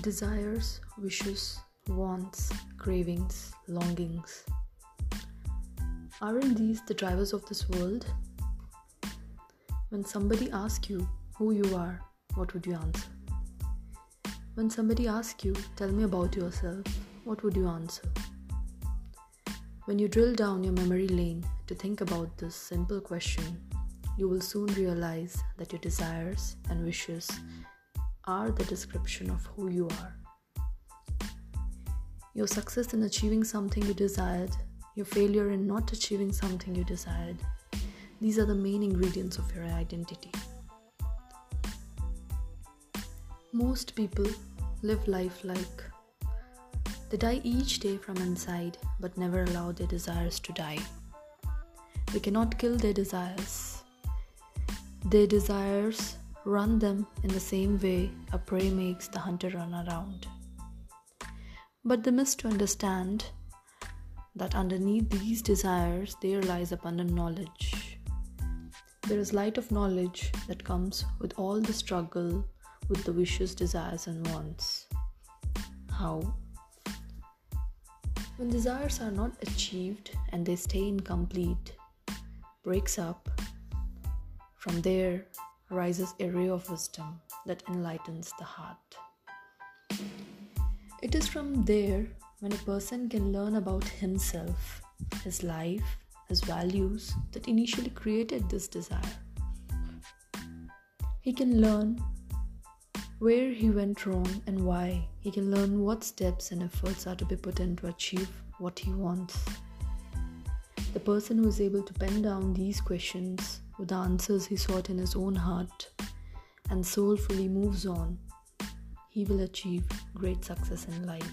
Desires, wishes, wants, cravings, longings. Aren't these the drivers of this world? When somebody asks you who you are, what would you answer? When somebody asks you, tell me about yourself, what would you answer? When you drill down your memory lane to think about this simple question, you will soon realize that your desires and wishes are the description of who you are. Your success in achieving something you desired, your failure in not achieving something you desired, these are the main ingredients of your identity. Most people live life like they die each day from inside but never allow their desires to die. They cannot kill their desires. Their desires run them in the same way a prey makes the hunter run around. But they miss to understand that underneath these desires there lies abundant knowledge. There is light of knowledge that comes with all the struggle with the wishes, desires, and wants. How? When desires are not achieved and they stay incomplete, breaks up, from there arises a ray of wisdom that enlightens the heart. It is from there when a person can learn about himself, his life, his values that initially created this desire. He can learn where he went wrong and why. He can learn what steps and efforts are to be put in to achieve what he wants. The person who is able to pen down these questions with the answers he sought in his own heart and soulfully moves on, he will achieve great success in life.